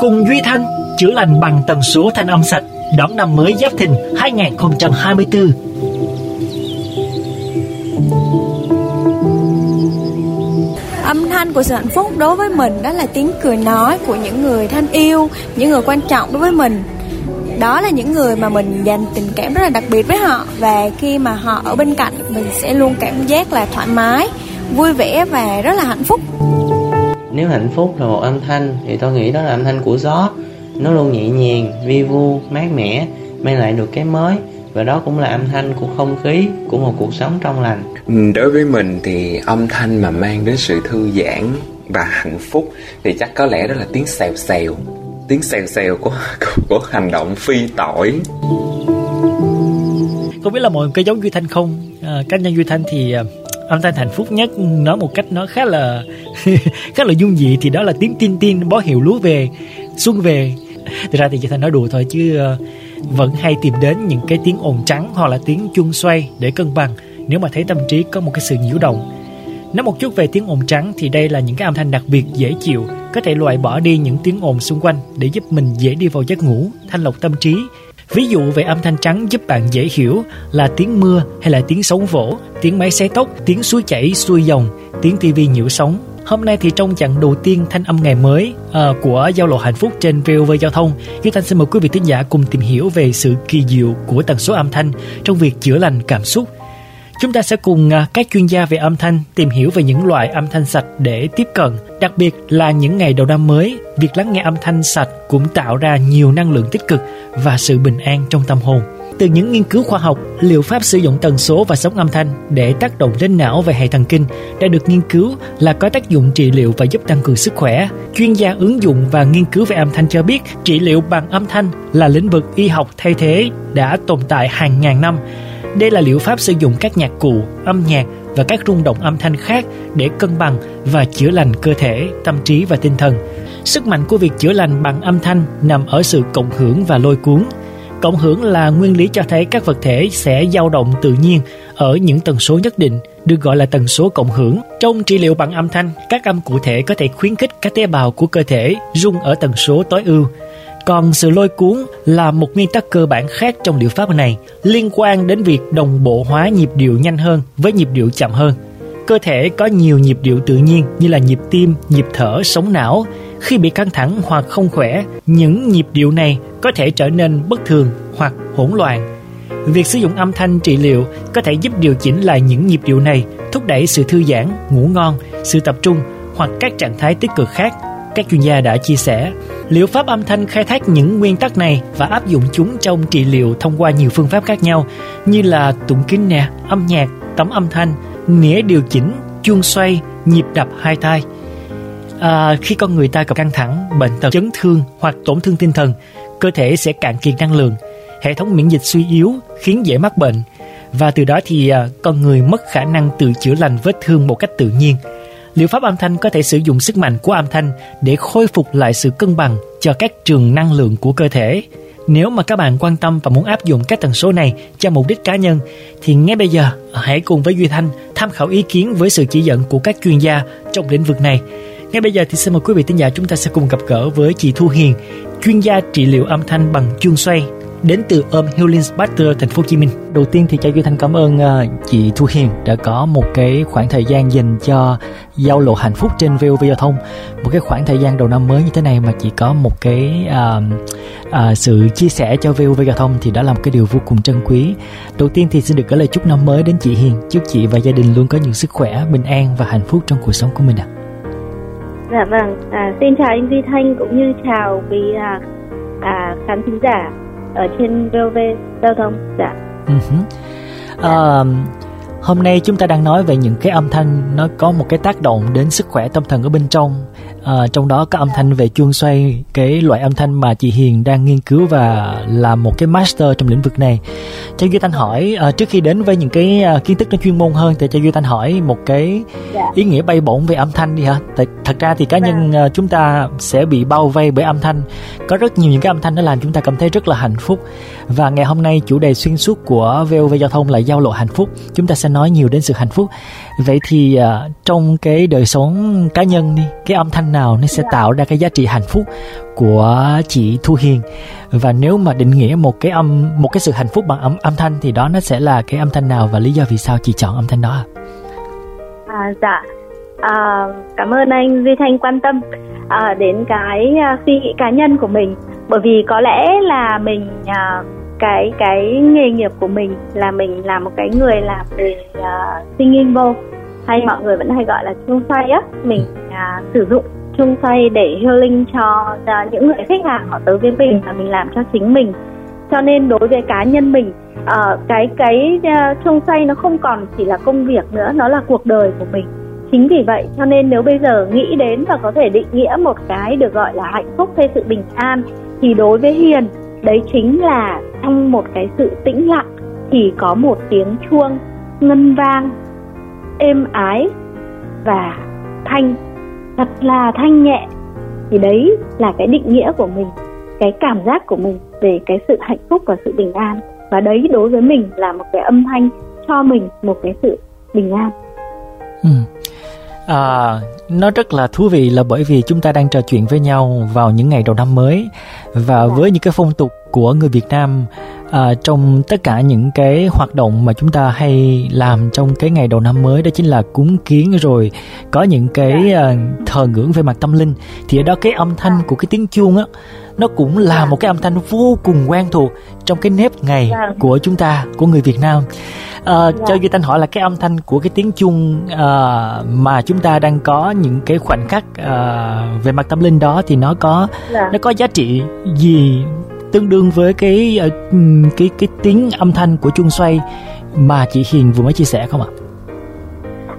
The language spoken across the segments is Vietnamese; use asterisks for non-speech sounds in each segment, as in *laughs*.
Cùng Duy Thanh chữa lành bằng tần số thanh âm sạch, đón năm mới Giáp Thìn 2024. âm thanh của sự hạnh phúc đối với mình đó là tiếng cười nói của những người thân yêu, những người quan trọng đối với mình đó là những người mà mình dành tình cảm rất là đặc biệt với họ và khi mà họ ở bên cạnh, mình sẽ luôn cảm giác là thoải mái, vui vẻ và rất là hạnh phúc nếu hạnh phúc là một âm thanh thì tôi nghĩ đó là âm thanh của gió. Nó luôn nhẹ nhàng vi vu mát mẻ mang lại được cái mới. Và đó cũng là âm thanh của không khí của một cuộc sống trong lành. Đối với mình thì âm thanh mà mang đến sự thư giãn và hạnh phúc thì chắc có lẽ đó là tiếng xèo xèo tiếng xèo xèo của, của, của hành động phi tội. Không biết là mọi người có giống duy thanh không? À, cá nhân duy thanh thì à, âm thanh hạnh phúc nhất nói một cách nó khá là *laughs* khá là dung dị thì đó là tiếng tin tin báo hiệu lúa về xuân về thực ra thì chị thành nói đùa thôi chứ ờ, vẫn hay tìm đến những cái tiếng ồn trắng hoặc là tiếng chuông xoay để cân bằng nếu mà thấy tâm trí có một cái sự nhiễu động. Nói một chút về tiếng ồn trắng thì đây là những cái âm thanh đặc biệt dễ chịu, có thể loại bỏ đi những tiếng ồn xung quanh để giúp mình dễ đi vào giấc ngủ, thanh lọc tâm trí. Ví dụ về âm thanh trắng giúp bạn dễ hiểu là tiếng mưa hay là tiếng sóng vỗ, tiếng máy xé tóc, tiếng suối chảy xuôi dòng, tiếng tivi nhiễu sóng, Hôm nay thì trong chặng đầu tiên thanh âm ngày mới uh, của giao lộ hạnh phúc trên VOV giao thông, Duy Thanh xin mời quý vị thính giả cùng tìm hiểu về sự kỳ diệu của tần số âm thanh trong việc chữa lành cảm xúc. Chúng ta sẽ cùng à, các chuyên gia về âm thanh tìm hiểu về những loại âm thanh sạch để tiếp cận, đặc biệt là những ngày đầu năm mới, việc lắng nghe âm thanh sạch cũng tạo ra nhiều năng lượng tích cực và sự bình an trong tâm hồn. Từ những nghiên cứu khoa học, liệu pháp sử dụng tần số và sóng âm thanh để tác động lên não và hệ thần kinh đã được nghiên cứu là có tác dụng trị liệu và giúp tăng cường sức khỏe. Chuyên gia ứng dụng và nghiên cứu về âm thanh cho biết trị liệu bằng âm thanh là lĩnh vực y học thay thế đã tồn tại hàng ngàn năm. Đây là liệu pháp sử dụng các nhạc cụ, âm nhạc và các rung động âm thanh khác để cân bằng và chữa lành cơ thể, tâm trí và tinh thần. Sức mạnh của việc chữa lành bằng âm thanh nằm ở sự cộng hưởng và lôi cuốn. Cộng hưởng là nguyên lý cho thấy các vật thể sẽ dao động tự nhiên ở những tần số nhất định, được gọi là tần số cộng hưởng. Trong trị liệu bằng âm thanh, các âm cụ thể có thể khuyến khích các tế bào của cơ thể rung ở tần số tối ưu. Còn sự lôi cuốn là một nguyên tắc cơ bản khác trong điệu pháp này, liên quan đến việc đồng bộ hóa nhịp điệu nhanh hơn với nhịp điệu chậm hơn. Cơ thể có nhiều nhịp điệu tự nhiên như là nhịp tim, nhịp thở, sống não, khi bị căng thẳng hoặc không khỏe, những nhịp điệu này có thể trở nên bất thường hoặc hỗn loạn. Việc sử dụng âm thanh trị liệu có thể giúp điều chỉnh lại những nhịp điệu này, thúc đẩy sự thư giãn, ngủ ngon, sự tập trung hoặc các trạng thái tích cực khác. Các chuyên gia đã chia sẻ, liệu pháp âm thanh khai thác những nguyên tắc này và áp dụng chúng trong trị liệu thông qua nhiều phương pháp khác nhau như là tụng kinh nè, âm nhạc, tấm âm thanh, nghĩa điều chỉnh, chuông xoay, nhịp đập hai tay – à, khi con người ta gặp căng thẳng, bệnh tật, chấn thương hoặc tổn thương tinh thần, cơ thể sẽ cạn kiệt năng lượng, hệ thống miễn dịch suy yếu khiến dễ mắc bệnh. Và từ đó thì à, con người mất khả năng tự chữa lành vết thương một cách tự nhiên. Liệu pháp âm thanh có thể sử dụng sức mạnh của âm thanh để khôi phục lại sự cân bằng cho các trường năng lượng của cơ thể. Nếu mà các bạn quan tâm và muốn áp dụng các tần số này cho mục đích cá nhân thì ngay bây giờ hãy cùng với Duy Thanh tham khảo ý kiến với sự chỉ dẫn của các chuyên gia trong lĩnh vực này ngay bây giờ thì xin mời quý vị tín giả chúng ta sẽ cùng gặp gỡ với chị Thu Hiền, chuyên gia trị liệu âm thanh bằng chuông xoay đến từ Ôm Healing Sparter thành phố Hồ Chí Minh. Đầu tiên thì cho Duy Thanh cảm ơn uh, chị Thu Hiền đã có một cái khoảng thời gian dành cho giao lộ hạnh phúc trên VOV giao thông. Một cái khoảng thời gian đầu năm mới như thế này mà chị có một cái uh, uh, sự chia sẻ cho VOV giao thông thì đó là một cái điều vô cùng trân quý. Đầu tiên thì xin được gửi lời chúc năm mới đến chị Hiền, chúc chị và gia đình luôn có nhiều sức khỏe, bình an và hạnh phúc trong cuộc sống của mình ạ. À. Dạ vâng, à, xin chào anh Duy Thanh cũng như chào quý à, à, khán thính giả ở trên VOV giao thông. Dạ. Uh-huh. À, hôm nay chúng ta đang nói về những cái âm thanh nó có một cái tác động đến sức khỏe tâm thần ở bên trong à, trong đó có âm thanh về chuông xoay cái loại âm thanh mà chị Hiền đang nghiên cứu và làm một cái master trong lĩnh vực này. Cho Duy Thanh hỏi à, trước khi đến với những cái à, kiến thức nó chuyên môn hơn thì cho Duy Thanh hỏi một cái dạ. ý nghĩa bay bổng về âm thanh đi hả? Tại thật ra thì cá nhân à, chúng ta sẽ bị bao vây bởi âm thanh. Có rất nhiều những cái âm thanh nó làm chúng ta cảm thấy rất là hạnh phúc. Và ngày hôm nay chủ đề xuyên suốt của VOV giao thông là giao lộ hạnh phúc. Chúng ta sẽ nói nói nhiều đến sự hạnh phúc vậy thì uh, trong cái đời sống cá nhân đi cái âm thanh nào nó sẽ Dạ. tạo ra cái giá trị hạnh phúc của chị Thu Hiền và nếu mà định nghĩa một cái âm một cái sự hạnh phúc bằng âm âm thanh thì đó nó sẽ là cái âm thanh nào và lý do vì sao chị chọn âm thanh đó? À, dạ, à, cảm ơn anh Duy Thanh quan tâm à, đến cái uh, suy nghĩ cá nhân của mình. Bởi vì có lẽ là mình uh, cái cái nghề nghiệp của mình là mình là một cái người làm về ờ, uh, singing bowl hay mọi người vẫn hay gọi là chuông xoay á. Mình uh, sử dụng chuông xoay để healing cho uh, những người khách hàng họ tới với mình và mình làm cho chính mình. Cho nên đối với cá nhân mình uh, cái cái ờ, uh, chuông xoay nó không còn chỉ là công việc nữa nó là cuộc đời của mình chính vì vậy cho nên nếu bây giờ nghĩ đến và có thể định nghĩa một cái được gọi là hạnh phúc hay sự bình an thì đối với hiền đấy chính là trong một cái sự tĩnh lặng thì có một tiếng chuông ngân vang, êm ái và thanh, thật là thanh nhẹ. Thì đấy là cái định nghĩa của mình, cái cảm giác của mình về cái sự hạnh phúc và sự bình an. Và đấy đối với mình là một cái âm thanh cho mình một cái sự bình an. Ừ. À, nó rất là thú vị là bởi vì chúng ta đang trò chuyện với nhau vào những ngày đầu năm mới và với những cái phong tục của người Việt Nam à, trong tất cả những cái hoạt động mà chúng ta hay làm trong cái ngày đầu năm mới đó chính là cúng kiến rồi có những cái à, thờ ngưỡng về mặt tâm linh. Thì ở đó cái âm thanh của cái tiếng chuông á nó cũng là một cái âm thanh vô cùng quen thuộc trong cái nếp ngày của chúng ta của người Việt Nam. À, cho Duy Thanh hỏi là cái âm thanh của cái tiếng chuông à, mà chúng ta đang có những cái khoảnh khắc à, về mặt tâm linh đó thì nó có Dạ. nó có giá trị gì tương đương với cái ờ, cái cái tiếng âm thanh của chuông xoay mà chị Hiền vừa mới chia sẻ không ạ?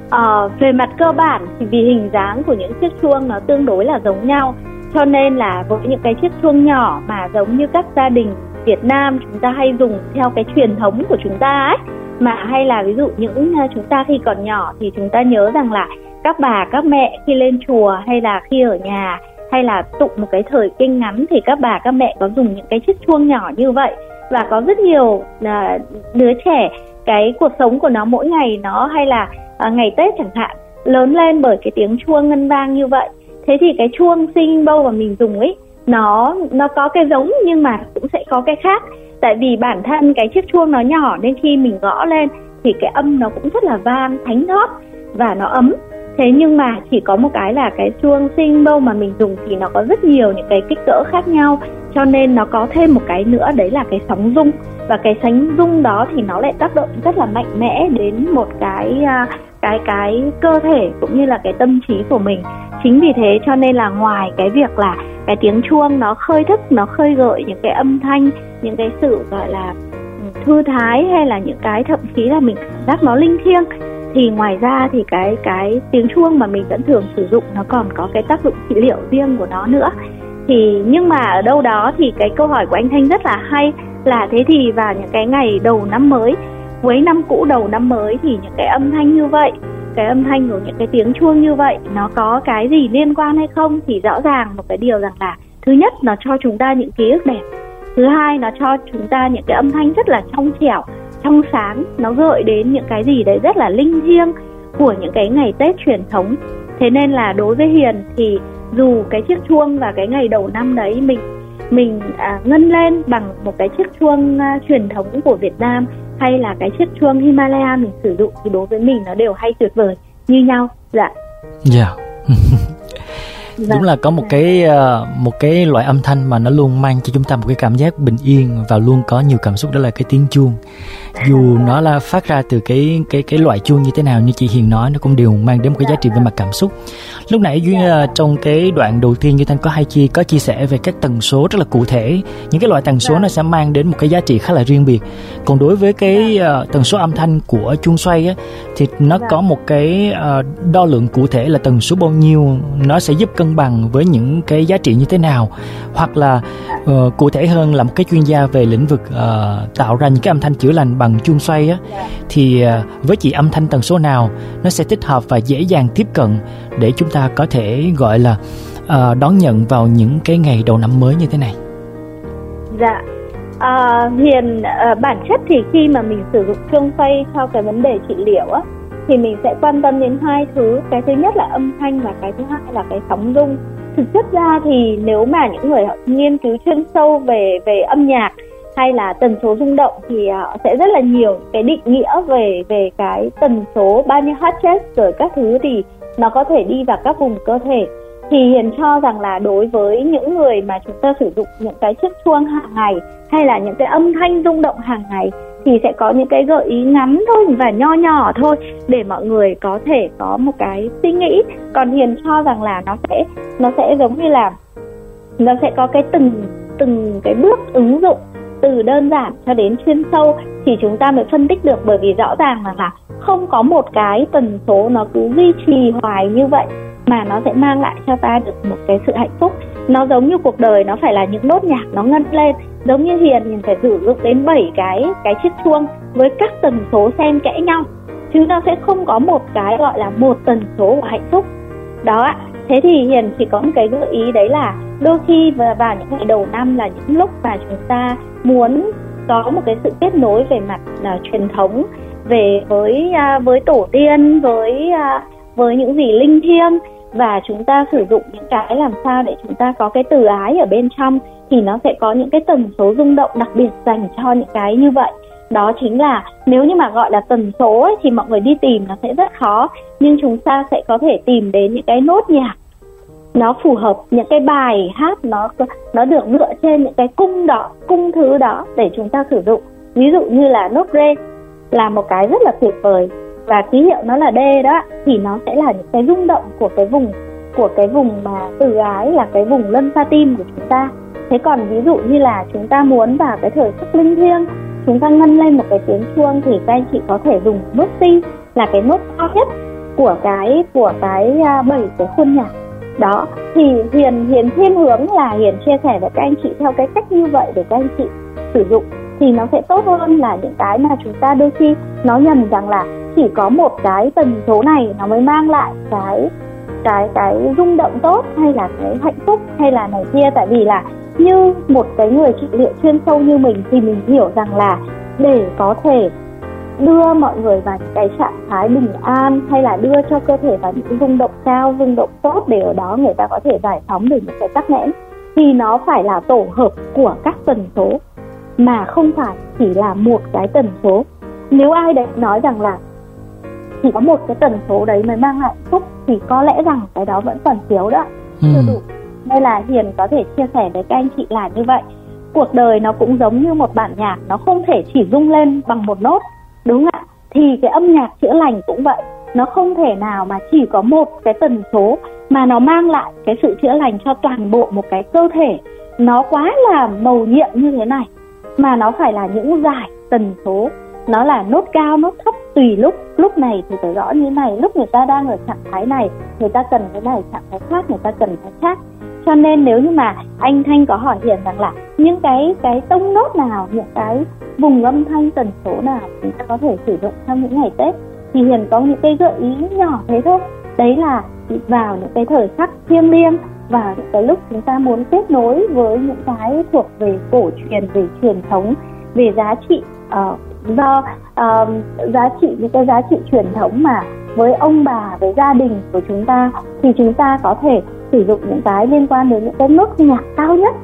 Ờ, về mặt cơ bản thì vì hình dáng của những chiếc chuông nó tương đối là giống nhau cho nên là với những cái chiếc chuông nhỏ mà giống như các gia đình Việt Nam chúng ta hay dùng theo cái truyền thống của chúng ta ấy mà hay là ví dụ những ờ, chúng ta khi còn nhỏ thì chúng ta nhớ rằng là các bà các mẹ khi lên chùa hay là khi ở nhà hay là tụng một cái thời kinh ngắn thì các bà các mẹ có dùng những cái chiếc chuông nhỏ như vậy. Và có rất nhiều là đứa trẻ cái cuộc sống của nó mỗi ngày nó hay là à, ngày Tết chẳng hạn lớn lên bởi cái tiếng chuông ngân vang như vậy. Thế thì cái chuông sinh bâu mà mình dùng ấy nó nó có cái giống nhưng mà cũng sẽ có cái khác. Tại vì bản thân cái chiếc chuông nó nhỏ nên khi mình gõ lên thì cái âm nó cũng rất là vang thánh thót và nó ấm thế nhưng mà chỉ có một cái là cái chuông sinh bông mà mình dùng thì nó có rất nhiều những cái kích cỡ khác nhau. Cho nên nó có thêm một cái nữa, đấy là cái sóng rung. Và cái sóng rung đó thì nó lại tác động rất là mạnh mẽ đến một cái à, cái cái cơ thể cũng như là cái tâm trí của mình. Chính vì thế cho nên là ngoài cái việc là cái tiếng chuông nó khơi thức, nó khơi gợi những cái âm thanh, những cái sự, gọi là ừ, thư thái hay là những cái thậm chí là mình cảm giác nó linh thiêng thì ngoài ra thì cái cái tiếng chuông mà mình vẫn thường sử dụng nó còn có cái tác dụng trị liệu riêng của nó nữa. Thì nhưng mà ở đâu đó thì cái câu hỏi của anh Thanh rất là hay, là thế thì vào những cái ngày đầu năm mới, cuối năm cũ đầu năm mới thì những cái âm thanh như vậy, cái âm thanh của những cái tiếng chuông như vậy nó có cái gì liên quan hay không thì rõ ràng một cái điều rằng là thứ nhất nó cho chúng ta những ký ức đẹp, thứ hai nó cho chúng ta những cái âm thanh rất là trong trẻo trong sáng nó gợi đến những cái gì đấy rất là linh thiêng của những cái ngày tết truyền thống thế nên là đối với hiền thì dù cái chiếc chuông và cái ngày đầu năm đấy mình mình à, ngân lên bằng một cái chiếc chuông à, truyền thống của Việt Nam hay là cái chiếc chuông Himalaya mình sử dụng thì đối với mình nó đều hay tuyệt vời như nhau dạ Dạ. *laughs* Dạ. Đúng là có một cái ờ, một cái loại âm thanh mà nó luôn mang cho chúng ta một cái cảm giác bình yên và luôn có nhiều cảm xúc đó là cái tiếng chuông. Dù nó là phát ra từ cái cái cái loại chuông như thế nào như chị Hiền nói nó cũng đều mang đến một cái giá trị về mặt cảm xúc. Lúc nãy Duy ờ, trong cái đoạn đầu tiên như Thanh có hay chi có chia sẻ về các tần số rất là cụ thể. Những cái loại tần số nó sẽ mang đến một cái giá trị khá là riêng biệt. Còn đối với cái ờ, tần số âm thanh của chuông xoay á thì nó có một cái ờ, đo lượng cụ thể là tần số bao nhiêu nó sẽ giúp cân bằng với những cái giá trị như thế nào hoặc là ờ, cụ thể hơn là một cái chuyên gia về lĩnh vực uh, tạo ra những cái âm thanh chữa lành bằng chuông xoay á thì uh, với chị âm thanh tần số nào nó sẽ thích hợp và dễ dàng tiếp cận để chúng ta có thể gọi là uh, đón nhận vào những cái ngày đầu năm mới như thế này. Dạ, À, Hiền à, bản chất thì khi mà mình sử dụng chuông xoay cho cái vấn đề trị liệu á thì mình sẽ quan tâm đến hai thứ. Cái thứ nhất là âm thanh và cái thứ hai là cái sóng rung thực chất ra thì nếu mà những người họ nghiên cứu chuyên sâu về về âm nhạc hay là tần số rung động thì họ sẽ rất là nhiều cái định nghĩa về về cái tần số bao nhiêu hertz rồi các thứ thì nó có thể đi vào các vùng cơ thể. Thì hiền cho rằng là đối với những người mà chúng ta sử dụng những cái chiếc chuông hàng ngày hay là những cái âm thanh rung động hàng ngày thì sẽ có những cái gợi ý ngắn thôi và nho nhỏ thôi để mọi người có thể có một cái suy nghĩ. Còn hiền cho rằng là nó sẽ nó sẽ giống như là nó sẽ có cái từng từng cái bước ứng dụng từ đơn giản cho đến chuyên sâu thì chúng ta mới phân tích được. Bởi vì rõ ràng là, là không có một cái tần số nó cứ duy trì hoài như vậy mà nó sẽ mang lại cho ta được một cái sự hạnh phúc nó giống như cuộc đời, nó phải là những nốt nhạc, nó ngân lên. Giống như hiền, mình phải sử dụng đến 7 cái cái chiếc chuông với các tần số xen kẽ nhau. Chứ nó sẽ không có một cái gọi là một tần số của hạnh phúc. Đó ạ. Thế thì hiền chỉ có một cái gợi ý đấy là đôi khi vào những ngày đầu năm là những lúc mà chúng ta muốn có một cái sự kết nối về mặt là truyền thống, về với à, với tổ tiên, với à, với những gì linh thiêng và chúng ta sử dụng những cái làm sao để chúng ta có cái từ ái ở bên trong thì nó sẽ có những cái tần số rung động đặc biệt dành cho những cái như vậy. Đó chính là nếu như mà gọi là tần số ấy, thì mọi người đi tìm nó sẽ rất khó. Nhưng chúng ta sẽ có thể tìm đến những cái nốt nhạc. Nó phù hợp những cái bài hát nó nó được dựa trên những cái cung đó cung thứ đó để chúng ta sử dụng. Ví dụ như là nốt re là một cái rất là tuyệt vời và ký hiệu nó là D đó, thì nó sẽ là những cái rung động của cái vùng, của cái vùng mà từ ái là cái vùng lân pha tim của chúng ta. Thế còn ví dụ như là chúng ta muốn vào cái thời khắc linh thiêng, chúng ta ngân lên một cái tiếng chuông thì các anh chị có thể dùng nốt si là cái nốt cao nhất của cái của cái à, bảy cái khuôn nhạc. Đó, thì hiền hiền thiên hướng là hiền chia sẻ với các anh chị theo cái cách như vậy để các anh chị sử dụng thì nó sẽ tốt hơn là những cái mà chúng ta đôi khi nó nhầm rằng là chỉ có một cái tần số này nó mới mang lại cái cái cái rung động tốt hay là cái hạnh phúc hay là này kia. Tại vì là như một cái người trị liệu chuyên sâu như mình thì mình hiểu rằng là để có thể đưa mọi người vào những cái trạng thái bình an hay là đưa cho cơ thể vào những rung động cao, rung động tốt để ở đó người ta có thể giải phóng được những cái tắc nghẽn thì nó phải là tổ hợp của các tần số mà không phải chỉ là một cái tần số. Nếu ai đấy nói rằng là chỉ có một cái tần số đấy mới mang lại phúc thì có lẽ rằng cái đó vẫn còn thiếu đó. Ừ. chưa đủ. Nên là hiền có thể chia sẻ với các anh chị là như vậy. Cuộc đời nó cũng giống như một bản nhạc nó không thể chỉ rung lên bằng một nốt đúng không ạ? Thì cái âm nhạc chữa lành cũng vậy. Nó không thể nào mà chỉ có một cái tần số mà nó mang lại cái sự chữa lành cho toàn bộ một cái cơ thể. Nó quá là màu nhiệm như thế này mà nó phải là những giải tần số. Nó là nốt cao, nốt thấp tùy lúc. Lúc này thì phải rõ như thế này. Lúc người ta đang ở trạng thái này, người ta cần cái này, trạng thái khác, người ta cần cái khác. Cho nên nếu như mà anh thanh có hỏi hiền rằng là những cái cái tông nốt nào, những cái vùng âm thanh tần số nào chúng ta có thể sử dụng trong những ngày tết, thì hiền có những cái gợi ý nhỏ thế thôi. Đấy là vào những cái thời khắc thiêng liêng và cái lúc chúng ta muốn kết nối với những cái thuộc về cổ truyền về truyền thống về giá trị uh, do uh, giá trị những cái giá trị truyền thống mà với ông bà với gia đình của chúng ta thì chúng ta có thể sử dụng những cái liên quan đến những cái nốt nhạc cao nhất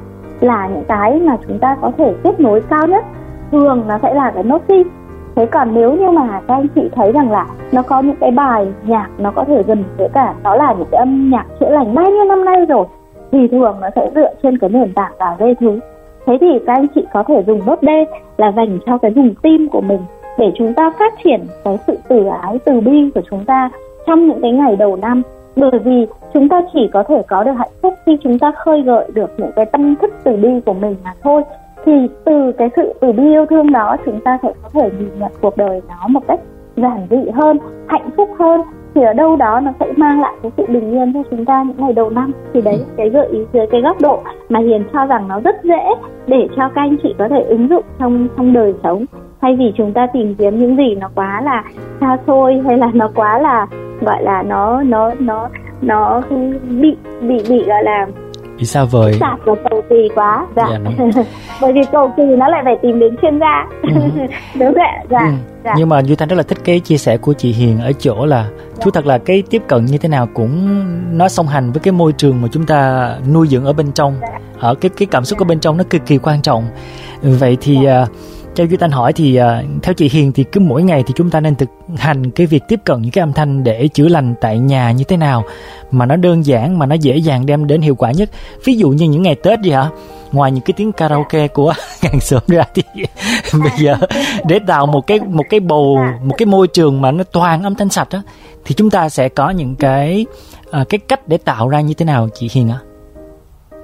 là những cái mà chúng ta có thể kết nối cao nhất. Thường nó sẽ là cái nốt si thế còn nếu như mà các anh chị thấy rằng là nó có những cái bài nhạc nó có thể gần với cả, đó là những cái âm nhạc chữa lành bao nhiêu năm nay rồi, thì thường nó sẽ dựa trên cái nền tảng là dây thứ. Thế thì các anh chị có thể dùng nốt D là dành cho cái vùng tim của mình để chúng ta phát triển cái sự từ ái, từ bi của chúng ta trong những cái ngày đầu năm. Bởi vì chúng ta chỉ có thể có được hạnh phúc khi chúng ta khơi gợi được những cái tâm thức từ bi của mình mà thôi thì từ cái sự, từ bi yêu thương đó chúng ta sẽ có thể nhìn nhận cuộc đời nó một cách giản dị hơn, hạnh phúc hơn. Thì ở đâu đó nó sẽ mang lại cái sự bình yên cho chúng ta những ngày đầu năm. Thì đấy cái gợi ý dưới cái góc độ mà hiền cho rằng nó rất dễ để cho các anh chị có thể ứng dụng trong trong đời sống. Thay vì chúng ta tìm kiếm những gì nó quá là xa xôi hay là nó quá là, gọi là nó nó nó nó bị bị bị, gọi là vì sao vời? Phức tạp và cầu kỳ quá dạ, Dạ, *laughs* bởi vì cầu kỳ nó lại phải tìm đến chuyên gia. Ừ. *laughs* đúng vậy dạ, Ừ. dạ. nhưng mà duy thanh rất là thích cái chia sẻ của chị hiền ở chỗ là thú thật là cái tiếp cận như thế nào cũng nó song hành với cái môi trường mà chúng ta nuôi dưỡng ở bên trong. Ở cái cái cảm xúc ở bên trong nó cực kỳ quan trọng. Vậy thì à, cho duy thanh hỏi thì à, theo chị hiền thì cứ mỗi ngày thì chúng ta nên thực hành cái việc tiếp cận những cái âm thanh để chữa lành tại nhà như thế nào mà nó đơn giản mà nó dễ dàng đem đến hiệu quả nhất ví dụ như những ngày tết gì hả ngoài những cái tiếng karaoke của *laughs* ngàn sớm ra thì *laughs* bây giờ để tạo một cái một cái bầu một cái môi trường mà nó toàn âm thanh sạch á thì chúng ta sẽ có những cái à, cái cách để tạo ra như thế nào chị Hiền ạ?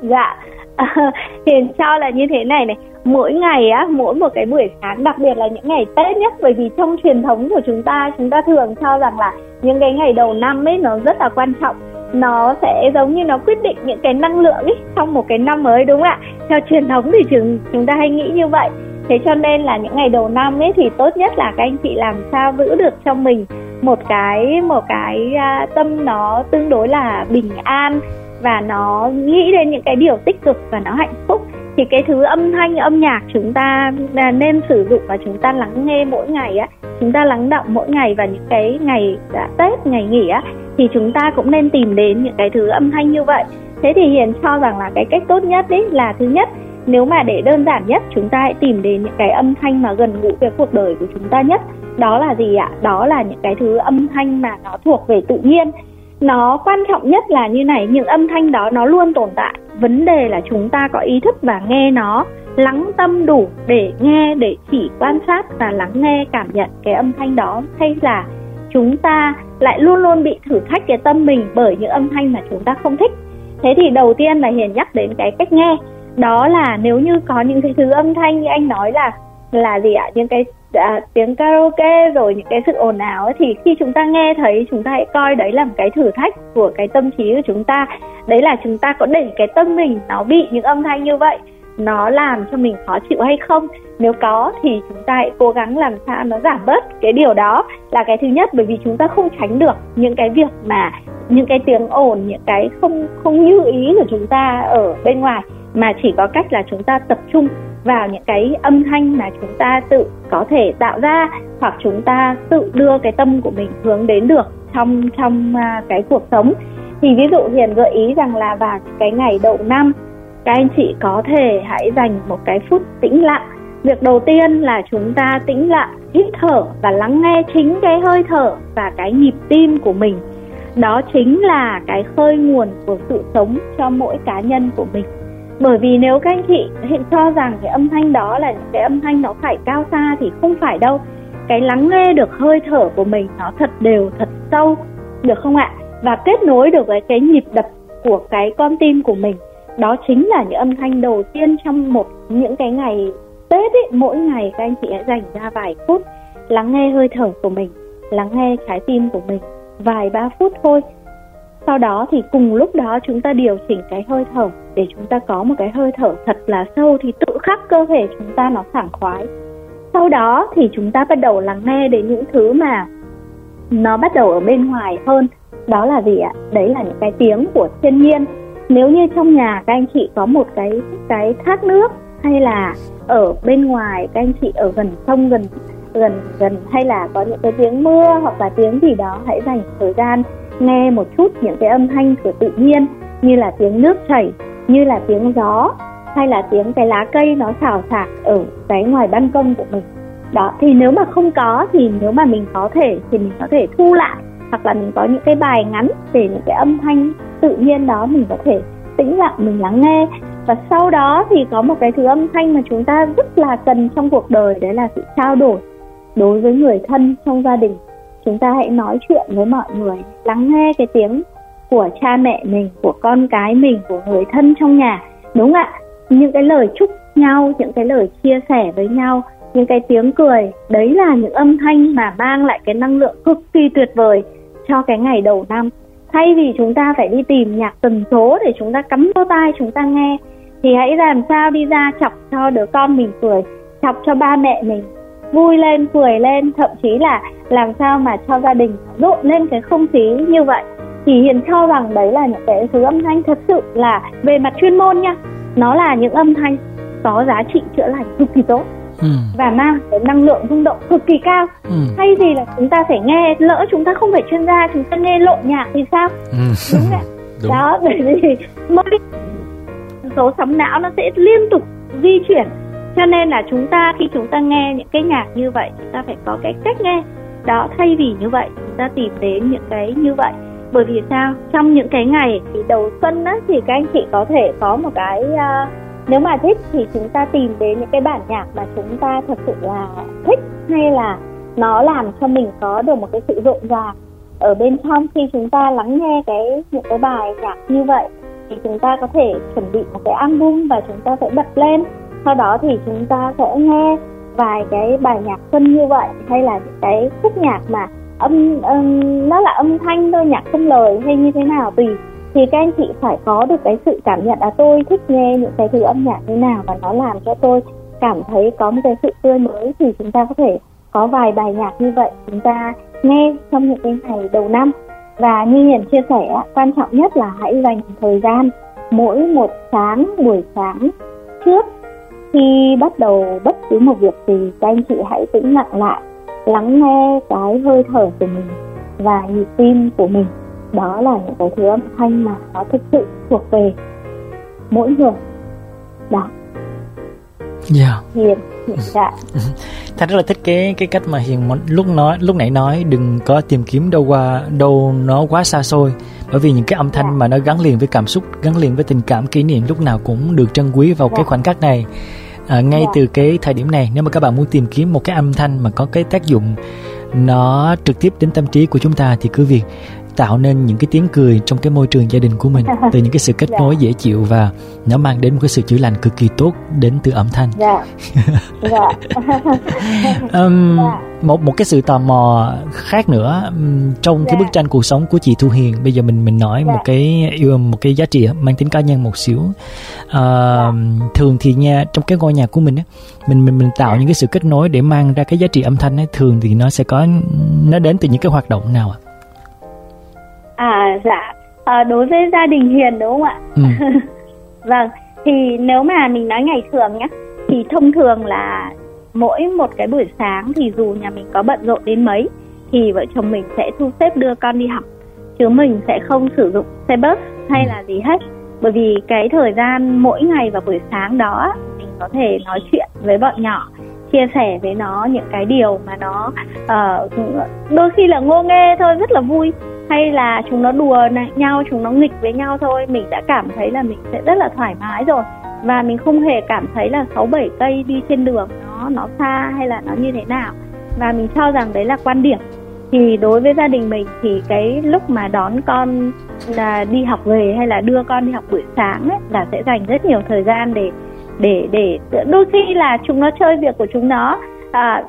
Dạ, *laughs* Hiền cho là như thế này này Mỗi ngày á, mỗi một cái buổi sáng Đặc biệt là những ngày Tết nhất Bởi vì trong truyền thống của chúng ta Chúng ta thường cho rằng là những cái ngày đầu năm ấy Nó rất là quan trọng. Nó sẽ giống như nó quyết định những cái năng lượng ấy Trong một cái năm mới đúng không ạ? Theo truyền thống thì chúng, chúng ta hay nghĩ như vậy. Thế cho nên là những ngày đầu năm ấy Thì tốt nhất là các anh chị làm sao giữ được trong mình Một cái một cái uh, tâm nó tương đối là bình an và nó nghĩ đến những cái điều tích cực và nó hạnh phúc, thì cái thứ âm thanh, âm nhạc chúng ta à, nên sử dụng và chúng ta lắng nghe mỗi ngày á, chúng ta lắng động mỗi ngày và những cái ngày đã tết, ngày nghỉ á, thì chúng ta cũng nên tìm đến những cái thứ âm thanh như vậy. Thế thì hiền cho rằng là cái cách tốt nhất đấy là thứ nhất, nếu mà để đơn giản nhất, chúng ta hãy tìm đến những cái âm thanh mà gần gũi với cuộc đời của chúng ta nhất. Đó là gì ạ? Đó là những cái thứ âm thanh mà nó thuộc về tự nhiên nó quan trọng nhất là như này, những âm thanh đó nó luôn tồn tại. Vấn đề là chúng ta có ý thức và nghe nó, lắng tâm đủ để nghe, để chỉ quan sát và lắng nghe, cảm nhận cái âm thanh đó. Hay là chúng ta lại luôn luôn bị thử thách cái tâm mình bởi những âm thanh mà chúng ta không thích. Thế thì đầu tiên là hiền nhắc đến cái cách nghe. Đó là nếu như có những cái thứ âm thanh như anh nói là là gì ạ? Những cái à, tiếng karaoke rồi những cái sự ồn ào ấy, thì khi chúng ta nghe thấy chúng ta hãy coi đấy là một cái thử thách của cái tâm trí của chúng ta. Đấy là chúng ta có để cái tâm mình nó bị những âm thanh như vậy nó làm cho mình khó chịu hay không? Nếu có thì chúng ta hãy cố gắng làm sao nó giảm bớt cái điều đó. Là cái thứ nhất bởi vì chúng ta không tránh được những cái việc mà những cái tiếng ồn những cái không không như ý của chúng ta ở bên ngoài mà chỉ có cách là chúng ta tập trung vào những cái âm thanh mà chúng ta tự có thể tạo ra hoặc chúng ta tự đưa cái tâm của mình hướng đến được trong trong à, cái cuộc sống. Thì ví dụ hiền gợi ý rằng là vào cái ngày đầu năm, các anh chị có thể hãy dành một cái phút tĩnh lặng. Việc đầu tiên là chúng ta tĩnh lặng, hít thở và lắng nghe chính cái hơi thở và cái nhịp tim của mình. Đó chính là cái khơi nguồn của sự sống cho mỗi cá nhân của mình bởi vì nếu các anh chị hiện cho rằng cái âm thanh đó là những cái âm thanh nó phải cao xa thì không phải đâu. Cái lắng nghe được hơi thở của mình nó thật đều, thật sâu, được không ạ? Và kết nối được với cái nhịp đập của cái con tim của mình. Đó chính là những âm thanh đầu tiên trong một, những cái ngày tết ấy, mỗi ngày các anh chị hãy dành ra vài phút lắng nghe hơi thở của mình, lắng nghe trái tim của mình. Vài ba phút thôi sau đó thì cùng lúc đó chúng ta điều chỉnh cái hơi thở để chúng ta có một cái hơi thở thật là sâu thì tự khắc cơ thể chúng ta nó sảng khoái. Sau đó thì chúng ta bắt đầu lắng nghe đến những thứ mà nó bắt đầu ở bên ngoài hơn. Đó là gì ạ? Đấy là những cái tiếng của thiên nhiên. Nếu như trong nhà các anh chị có một cái cái thác nước hay là ở bên ngoài các anh chị ở gần sông, gần gần gần hay là có những cái tiếng mưa hoặc là tiếng gì đó, hãy dành thời gian nghe một chút những cái âm thanh của tự nhiên, như là tiếng nước chảy, như là tiếng gió, hay là tiếng cái lá cây nó xào xạc ở cái ngoài ban công của mình. Đó, thì nếu mà không có thì nếu mà mình có thể thì mình có thể thu lại, hoặc là mình có những cái bài ngắn để những cái âm thanh tự nhiên đó mình có thể tĩnh lặng, mình lắng nghe. Và sau đó thì có một cái thứ âm thanh mà chúng ta rất là cần trong cuộc đời, đấy là sự trao đổi đối với người thân trong gia đình chúng ta hãy nói chuyện với mọi người, lắng nghe cái tiếng của cha mẹ mình, của con cái mình, của người thân trong nhà, đúng ạ? Những cái lời chúc nhau, những cái lời chia sẻ với nhau, những cái tiếng cười, đấy là những âm thanh mà mang lại cái năng lượng cực kỳ tuyệt vời cho cái ngày đầu năm. Thay vì chúng ta phải đi tìm nhạc tần số để chúng ta cắm vô tai chúng ta nghe, thì hãy làm sao đi ra chọc cho đứa con mình cười, chọc cho ba mẹ mình vui lên cười lên thậm chí là làm sao mà cho gia đình rộn lên cái không khí như vậy thì hiền cho rằng đấy là những cái thứ âm thanh thật sự là về mặt chuyên môn nha nó là những âm thanh có giá trị chữa lành cực kỳ tốt ừ. và mang cái năng lượng rung động cực kỳ cao ừ. thay vì là chúng ta phải nghe lỡ chúng ta không phải chuyên gia chúng ta nghe lộn nhạc thì sao ừ. đúng không *laughs* đúng. đó bởi vì mới số sóng não nó sẽ liên tục di chuyển cho nên là chúng ta khi chúng ta nghe những cái nhạc như vậy chúng ta phải có cái cách nghe đó thay vì như vậy. Chúng ta tìm đến những cái như vậy. Bởi vì sao? Trong những cái ngày thì đầu xuân á thì các anh chị có thể có một cái uh, nếu mà thích thì chúng ta tìm đến những cái bản nhạc mà chúng ta thật sự là thích hay là nó làm cho mình có được một cái sự rộn ràng ở bên trong. Khi chúng ta lắng nghe cái những cái bài nhạc như vậy thì chúng ta có thể chuẩn bị một cái album và chúng ta sẽ bật lên sau đó thì chúng ta sẽ nghe vài cái bài nhạc xuân như vậy hay là những cái khúc nhạc mà âm, um, nó là âm thanh thôi nhạc không lời hay như thế nào. Tùy thì các anh chị phải có được cái sự cảm nhận là tôi thích nghe những cái thứ âm nhạc như nào và nó làm cho tôi cảm thấy có một cái sự tươi mới. Thì chúng ta có thể có vài bài nhạc như vậy chúng ta nghe trong những cái ngày đầu năm. Và như hiển chia sẻ quan trọng nhất là hãy dành thời gian mỗi một sáng buổi sáng trước khi bắt đầu bất cứ một việc gì các anh chị hãy tĩnh lặng lại lắng nghe cái hơi thở của mình và nhịp tim của mình. Đó là những cái thứ âm thanh mà nó thực sự thuộc về mỗi người. Đó. Dạ. Hiền dạ *laughs* Thanh rất là thích cái cái cách mà Hiền lúc nói lúc nãy nói đừng có tìm kiếm đâu qua đâu nó quá xa xôi bởi vì những cái âm thanh dạ. mà nó gắn liền với cảm xúc gắn liền với tình cảm kỷ niệm lúc nào cũng được trân quý vào dạ. cái khoảnh khắc này à, ngay dạ. từ cái thời điểm này nếu mà các bạn muốn tìm kiếm một cái âm thanh mà có cái tác dụng nó trực tiếp đến tâm trí của chúng ta thì cứ việc tạo nên những cái tiếng cười trong cái môi trường gia đình của mình *laughs* từ những cái sự kết nối dễ chịu và nó mang đến một cái sự chữa lành cực kỳ tốt đến từ âm thanh dạ. *laughs* Dạ. *laughs* um, dạ. một một cái sự tò mò khác nữa trong dạ. cái bức tranh cuộc sống của chị Thu Hiền bây giờ mình mình nói dạ. một cái yêu một cái giá trị mang tính cá nhân một xíu uh, dạ. thường thì nha trong cái ngôi nhà của mình á mình mình mình tạo dạ. những cái sự kết nối để mang ra cái giá trị âm thanh ấy thường thì nó sẽ có nó đến từ những cái hoạt động nào ạ? À? À dạ, à, đối với gia đình Hiền đúng không ạ? Ừ. *laughs* vâng, thì nếu mà mình nói ngày thường nhé, thì thông thường là mỗi một cái buổi sáng thì dù nhà mình có bận rộn đến mấy thì vợ chồng mình sẽ thu xếp đưa con đi học. Chứ mình sẽ không sử dụng xe bus hay là gì hết. Bởi vì cái thời gian mỗi ngày vào buổi sáng đó mình có thể nói chuyện với bọn nhỏ chia sẻ với nó những cái điều mà nó uh, đôi khi là ngô nghê thôi rất là vui hay là chúng nó đùa nhau chúng nó nghịch với nhau thôi mình đã cảm thấy là mình sẽ rất là thoải mái rồi. Và mình không hề cảm thấy là sáu bảy cây đi trên đường nó nó xa hay là nó như thế nào. Và mình cho rằng đấy là quan điểm. Thì đối với gia đình mình thì cái lúc mà đón con là đi học về hay là đưa con đi học buổi sáng ấy là sẽ dành rất nhiều thời gian để để để đôi khi là chúng nó chơi việc của chúng nó. À,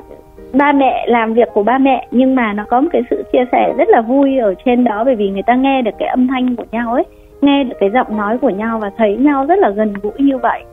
ba mẹ làm việc của ba mẹ, nhưng mà nó có một cái sự chia sẻ rất là vui ở trên đó, bởi vì người ta nghe được cái âm thanh của nhau ấy, nghe được cái giọng nói của nhau và thấy nhau rất là gần gũi như vậy.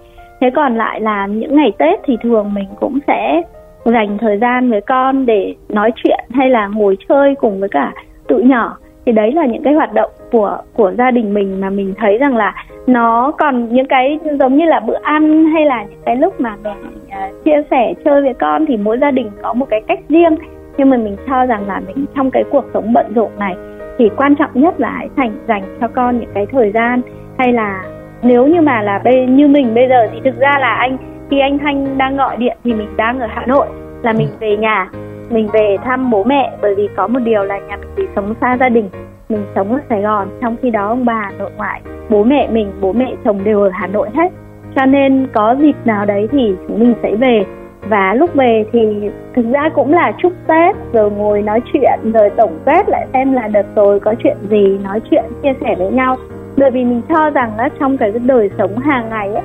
Thế còn lại là những ngày tết thì thường mình cũng sẽ dành thời gian với con để nói chuyện hay là ngồi chơi cùng với cả tụi nhỏ. Thì đấy là những cái hoạt động của của gia đình mình mà mình thấy rằng là nó còn những cái giống như là bữa ăn hay là những cái lúc mà mình uh, chia sẻ chơi với con thì mỗi gia đình có một cái cách riêng. Nhưng mà mình cho rằng là mình trong cái cuộc sống bận rộn này thì quan trọng nhất là hãy dành dành cho con những cái thời gian. Hay là nếu như mà là bây như mình bây giờ thì thực ra là anh khi anh Thanh đang gọi điện thì mình đang ở Hà Nội là mình về nhà mình về thăm bố mẹ. Bởi vì có một điều là nhà mình thì sống xa gia đình mình sống ở Sài Gòn, trong khi đó ông bà nội ngoại, bố mẹ mình, bố mẹ chồng đều ở Hà Nội hết. Cho nên có dịp nào đấy thì chúng mình sẽ về. Và lúc về thì thực ra cũng là chúc Tết, rồi ngồi nói chuyện, rồi tổng kết lại xem là đợt rồi có chuyện gì, nói chuyện, chia sẻ với nhau. Bởi vì mình cho rằng là trong cái đời sống hàng ngày ấy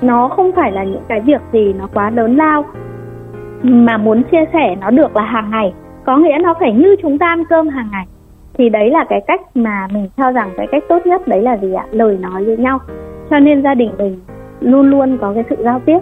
nó không phải là những cái việc gì nó quá lớn lao, mà muốn chia sẻ nó được là hàng ngày. Có nghĩa nó phải như chúng ta ăn cơm hàng ngày thì đấy là cái cách mà mình cho rằng cái cách tốt nhất đấy là gì ạ? Lời nói với nhau. Cho nên gia đình mình luôn luôn có cái sự giao tiếp.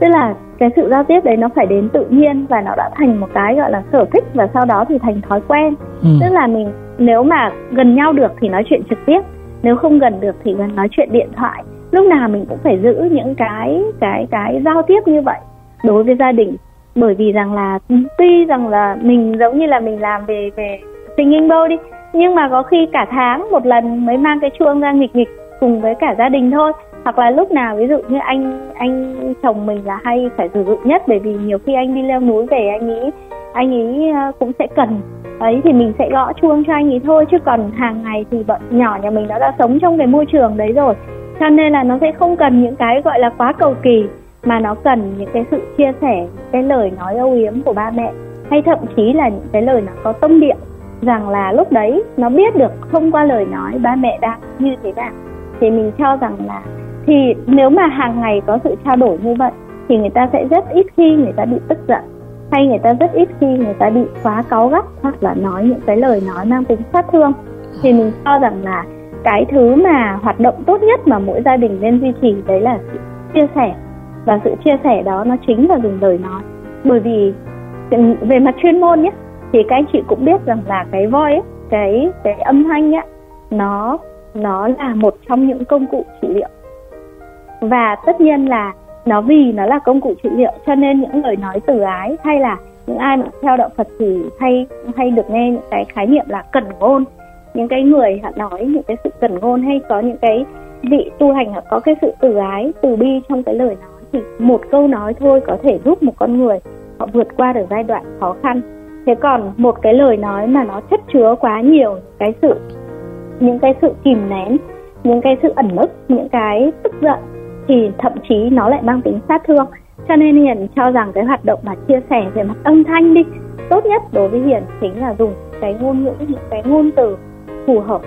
Tức là cái sự giao tiếp đấy nó phải đến tự nhiên và nó đã thành một cái gọi là sở thích và sau đó thì thành thói quen. Ừ. tức là mình nếu mà gần nhau được thì nói chuyện trực tiếp. Nếu không gần được thì gần nói chuyện điện thoại. Lúc nào mình cũng phải giữ những cái cái cái giao tiếp như vậy đối với gia đình. Bởi vì rằng là tuy rằng là mình giống như là mình làm về về singing bowl đi nhưng mà có khi cả tháng một lần mới mang cái chuông ra nghịch nghịch cùng với cả gia đình thôi. Hoặc là lúc nào, ví dụ như anh anh chồng mình là hay phải sử dụng nhất, bởi vì nhiều khi anh đi leo núi về, anh nghĩ anh ấy ờ, cũng sẽ cần. Ấy, thì mình sẽ gõ chuông cho anh ấy thôi, chứ còn hàng ngày thì bọn nhỏ nhà mình nó đã sống trong cái môi trường đấy rồi. Cho nên là nó sẽ không cần những cái gọi là quá cầu kỳ, mà nó cần những cái sự chia sẻ cái lời nói âu yếm của ba mẹ. Hay thậm chí là những cái lời nó có tâm địa rằng là lúc đấy nó biết được thông qua lời nói ba mẹ đang như thế nào. Thì mình cho rằng là, thì nếu mà hàng ngày có sự trao đổi như vậy, thì người ta sẽ rất ít khi người ta bị tức giận, hay người ta rất ít khi người ta bị quá cáu gắt hoặc là nói những cái lời nói mang tính sát thương. Thì mình cho rằng là cái thứ mà hoạt động tốt nhất mà mỗi gia đình nên duy trì đấy là sự chia sẻ. Và sự chia sẻ đó nó chính là dùng lời nói. Bởi vì ừ, về mặt chuyên môn nhé thì các anh chị cũng biết rằng là cái voice cái cái âm thanh ấy, nó nó là một trong những công cụ trị liệu. Và tất nhiên là nó vì nó là công cụ trị liệu cho nên những lời nói từ ái hay là những ai mà theo đạo Phật thì hay hay được nghe những cái khái niệm là cẩn ngôn. Những cái người họ nói những cái sự cẩn ngôn hay có những cái vị tu hành họ có cái sự từ ái, từ bi trong cái lời nói thì một câu nói thôi có thể giúp một con người họ vượt qua được giai đoạn khó khăn thế còn một cái lời nói mà nó chất chứa quá nhiều cái sự, những cái sự kìm nén, những cái sự ẩn mức những cái tức giận, thì thậm chí nó lại mang tính sát thương. Cho nên hiền cho rằng cái hoạt động mà chia sẻ về mặt âm thanh đi, tốt nhất đối với hiền chính là dùng cái ngôn ngữ, những cái ngôn từ phù hợp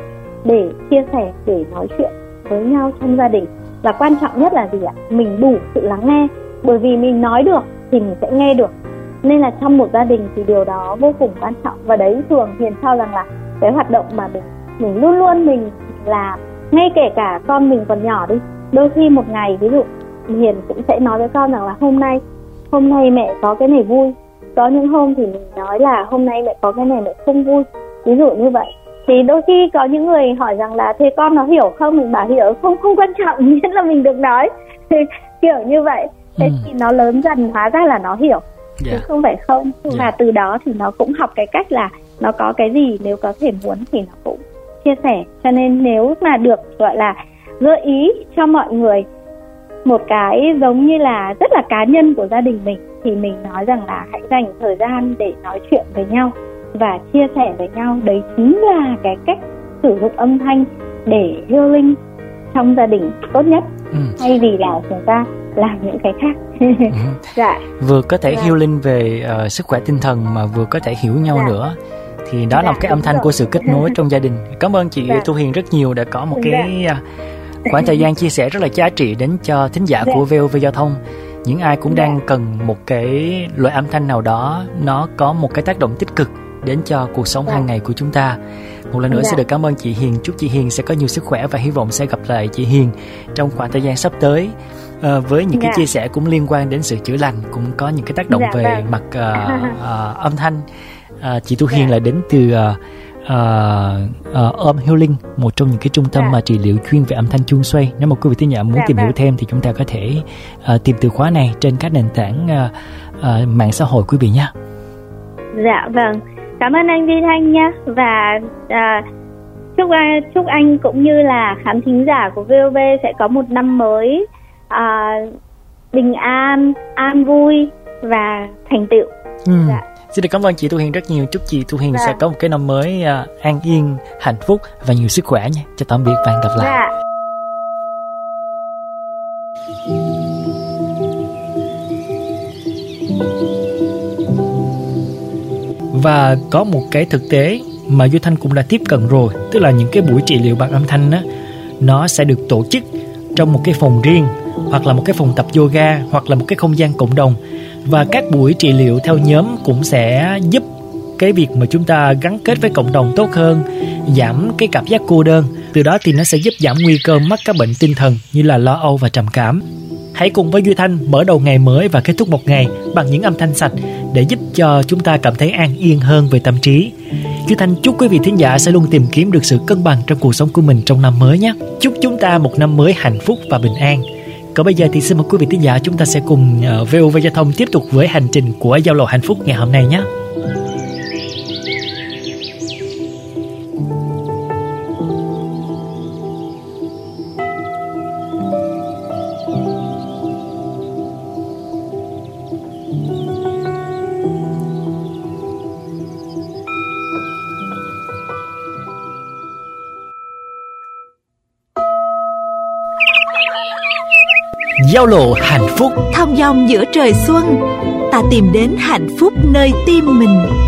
để chia sẻ, để nói chuyện với nhau trong gia đình. Và quan trọng nhất là gì ạ? Mình đủ sự lắng nghe. Bởi vì mình nói được thì mình sẽ nghe được nên là trong một gia đình thì điều đó vô cùng quan trọng. Và đấy thường hiền cho rằng là cái hoạt động mà mình mình luôn luôn mình làm ngay kể cả con mình còn nhỏ đi đôi khi một ngày ví dụ hiền cũng sẽ nói với con rằng là hôm nay hôm nay mẹ có cái này vui. Có những hôm thì mình nói là hôm nay mẹ có cái này mẹ không vui ví dụ như vậy. Thì đôi khi có những người hỏi rằng là thế con nó hiểu không? Mình bảo hiểu không không quan trọng *laughs* miễn là mình được nói. *laughs* Kiểu như vậy. Thế ừ. thì nó lớn dần hóa ra là nó hiểu yeah. chứ dạ. không phải không yeah. và từ đó thì nó cũng học cái cách là nó có cái gì nếu có thể muốn thì nó cũng chia sẻ cho nên nếu mà được gọi là gợi ý cho mọi người một cái giống như là rất là cá nhân của gia đình mình thì mình nói rằng là hãy dành thời gian để nói chuyện với nhau và chia sẻ với nhau đấy chính là cái cách sử dụng âm thanh để healing trong gia đình tốt nhất ừ. thay vì là chúng ta làm những cái khác ừ. dạ vừa có thể dạ. healing về uh, sức khỏe tinh thần mà vừa có thể hiểu nhau dạ. nữa thì đó dạ, là một cái âm thanh rồi. của sự kết nối trong gia đình cảm ơn chị dạ. tu hiền rất nhiều đã có một cái dạ. khoảng thời gian chia sẻ rất là giá trị đến cho thính giả dạ. của VOV giao thông những ai cũng dạ. đang cần một cái loại âm thanh nào đó nó có một cái tác động tích cực đến cho cuộc sống dạ. hàng ngày của chúng ta một lần nữa dạ. xin được cảm ơn chị Hiền chúc chị Hiền sẽ có nhiều sức khỏe và hy vọng sẽ gặp lại chị Hiền trong khoảng thời gian sắp tới à, với những dạ. cái chia sẻ cũng liên quan đến sự chữa lành cũng có những cái tác động dạ, về vâng. mặt uh, *laughs* uh, âm thanh uh, chị Tu Hiền dạ. là đến từ uh, uh, Om Healing một trong những cái trung tâm dạ. mà trị liệu chuyên về âm thanh chuông xoay nếu mà quý vị tin nhở muốn dạ, tìm hiểu vâng. thêm thì chúng ta có thể uh, tìm từ khóa này trên các nền tảng uh, uh, mạng xã hội quý vị nhé dạ vâng cảm ơn anh Vi Thanh nhé và uh, chúc anh chúc anh cũng như là khán thính giả của VOV sẽ có một năm mới uh, bình an an vui và thành tựu ừ. dạ. Xin được cảm ơn chị Thu Hiền rất nhiều. Chúc chị Thu Hiền dạ. sẽ có một cái năm mới uh, an yên, hạnh phúc và nhiều sức khỏe nha. Cho tạm biệt và hẹn gặp lại. Dạ. Và có một cái thực tế mà Duy Thanh cũng đã tiếp cận rồi, tức là những cái buổi trị liệu bằng âm thanh á, nó sẽ được tổ chức trong một cái phòng riêng hoặc là một cái phòng tập yoga, hoặc là một cái không gian cộng đồng và các buổi trị liệu theo nhóm cũng sẽ giúp cái việc mà chúng ta gắn kết với cộng đồng tốt hơn, giảm cái cảm giác cô đơn từ đó thì nó sẽ giúp giảm nguy cơ mắc các bệnh tinh thần như là lo âu và trầm cảm Hãy cùng với Duy Thanh mở đầu ngày mới và kết thúc một ngày bằng những âm thanh sạch để giúp cho chúng ta cảm thấy an yên hơn về tâm trí. Duy Thanh chúc quý vị thính giả sẽ luôn tìm kiếm được sự cân bằng trong cuộc sống của mình trong năm mới nhé. Chúc chúng ta một năm mới hạnh phúc và bình an. Còn bây giờ thì xin mời quý vị thính giả chúng ta sẽ cùng ờ, VOV Giao thông tiếp tục với hành trình của giao lộ hạnh phúc ngày hôm nay nhé. Giao lộ hạnh phúc. Thong dong giữa trời xuân, Ta tìm đến hạnh phúc nơi tim mình.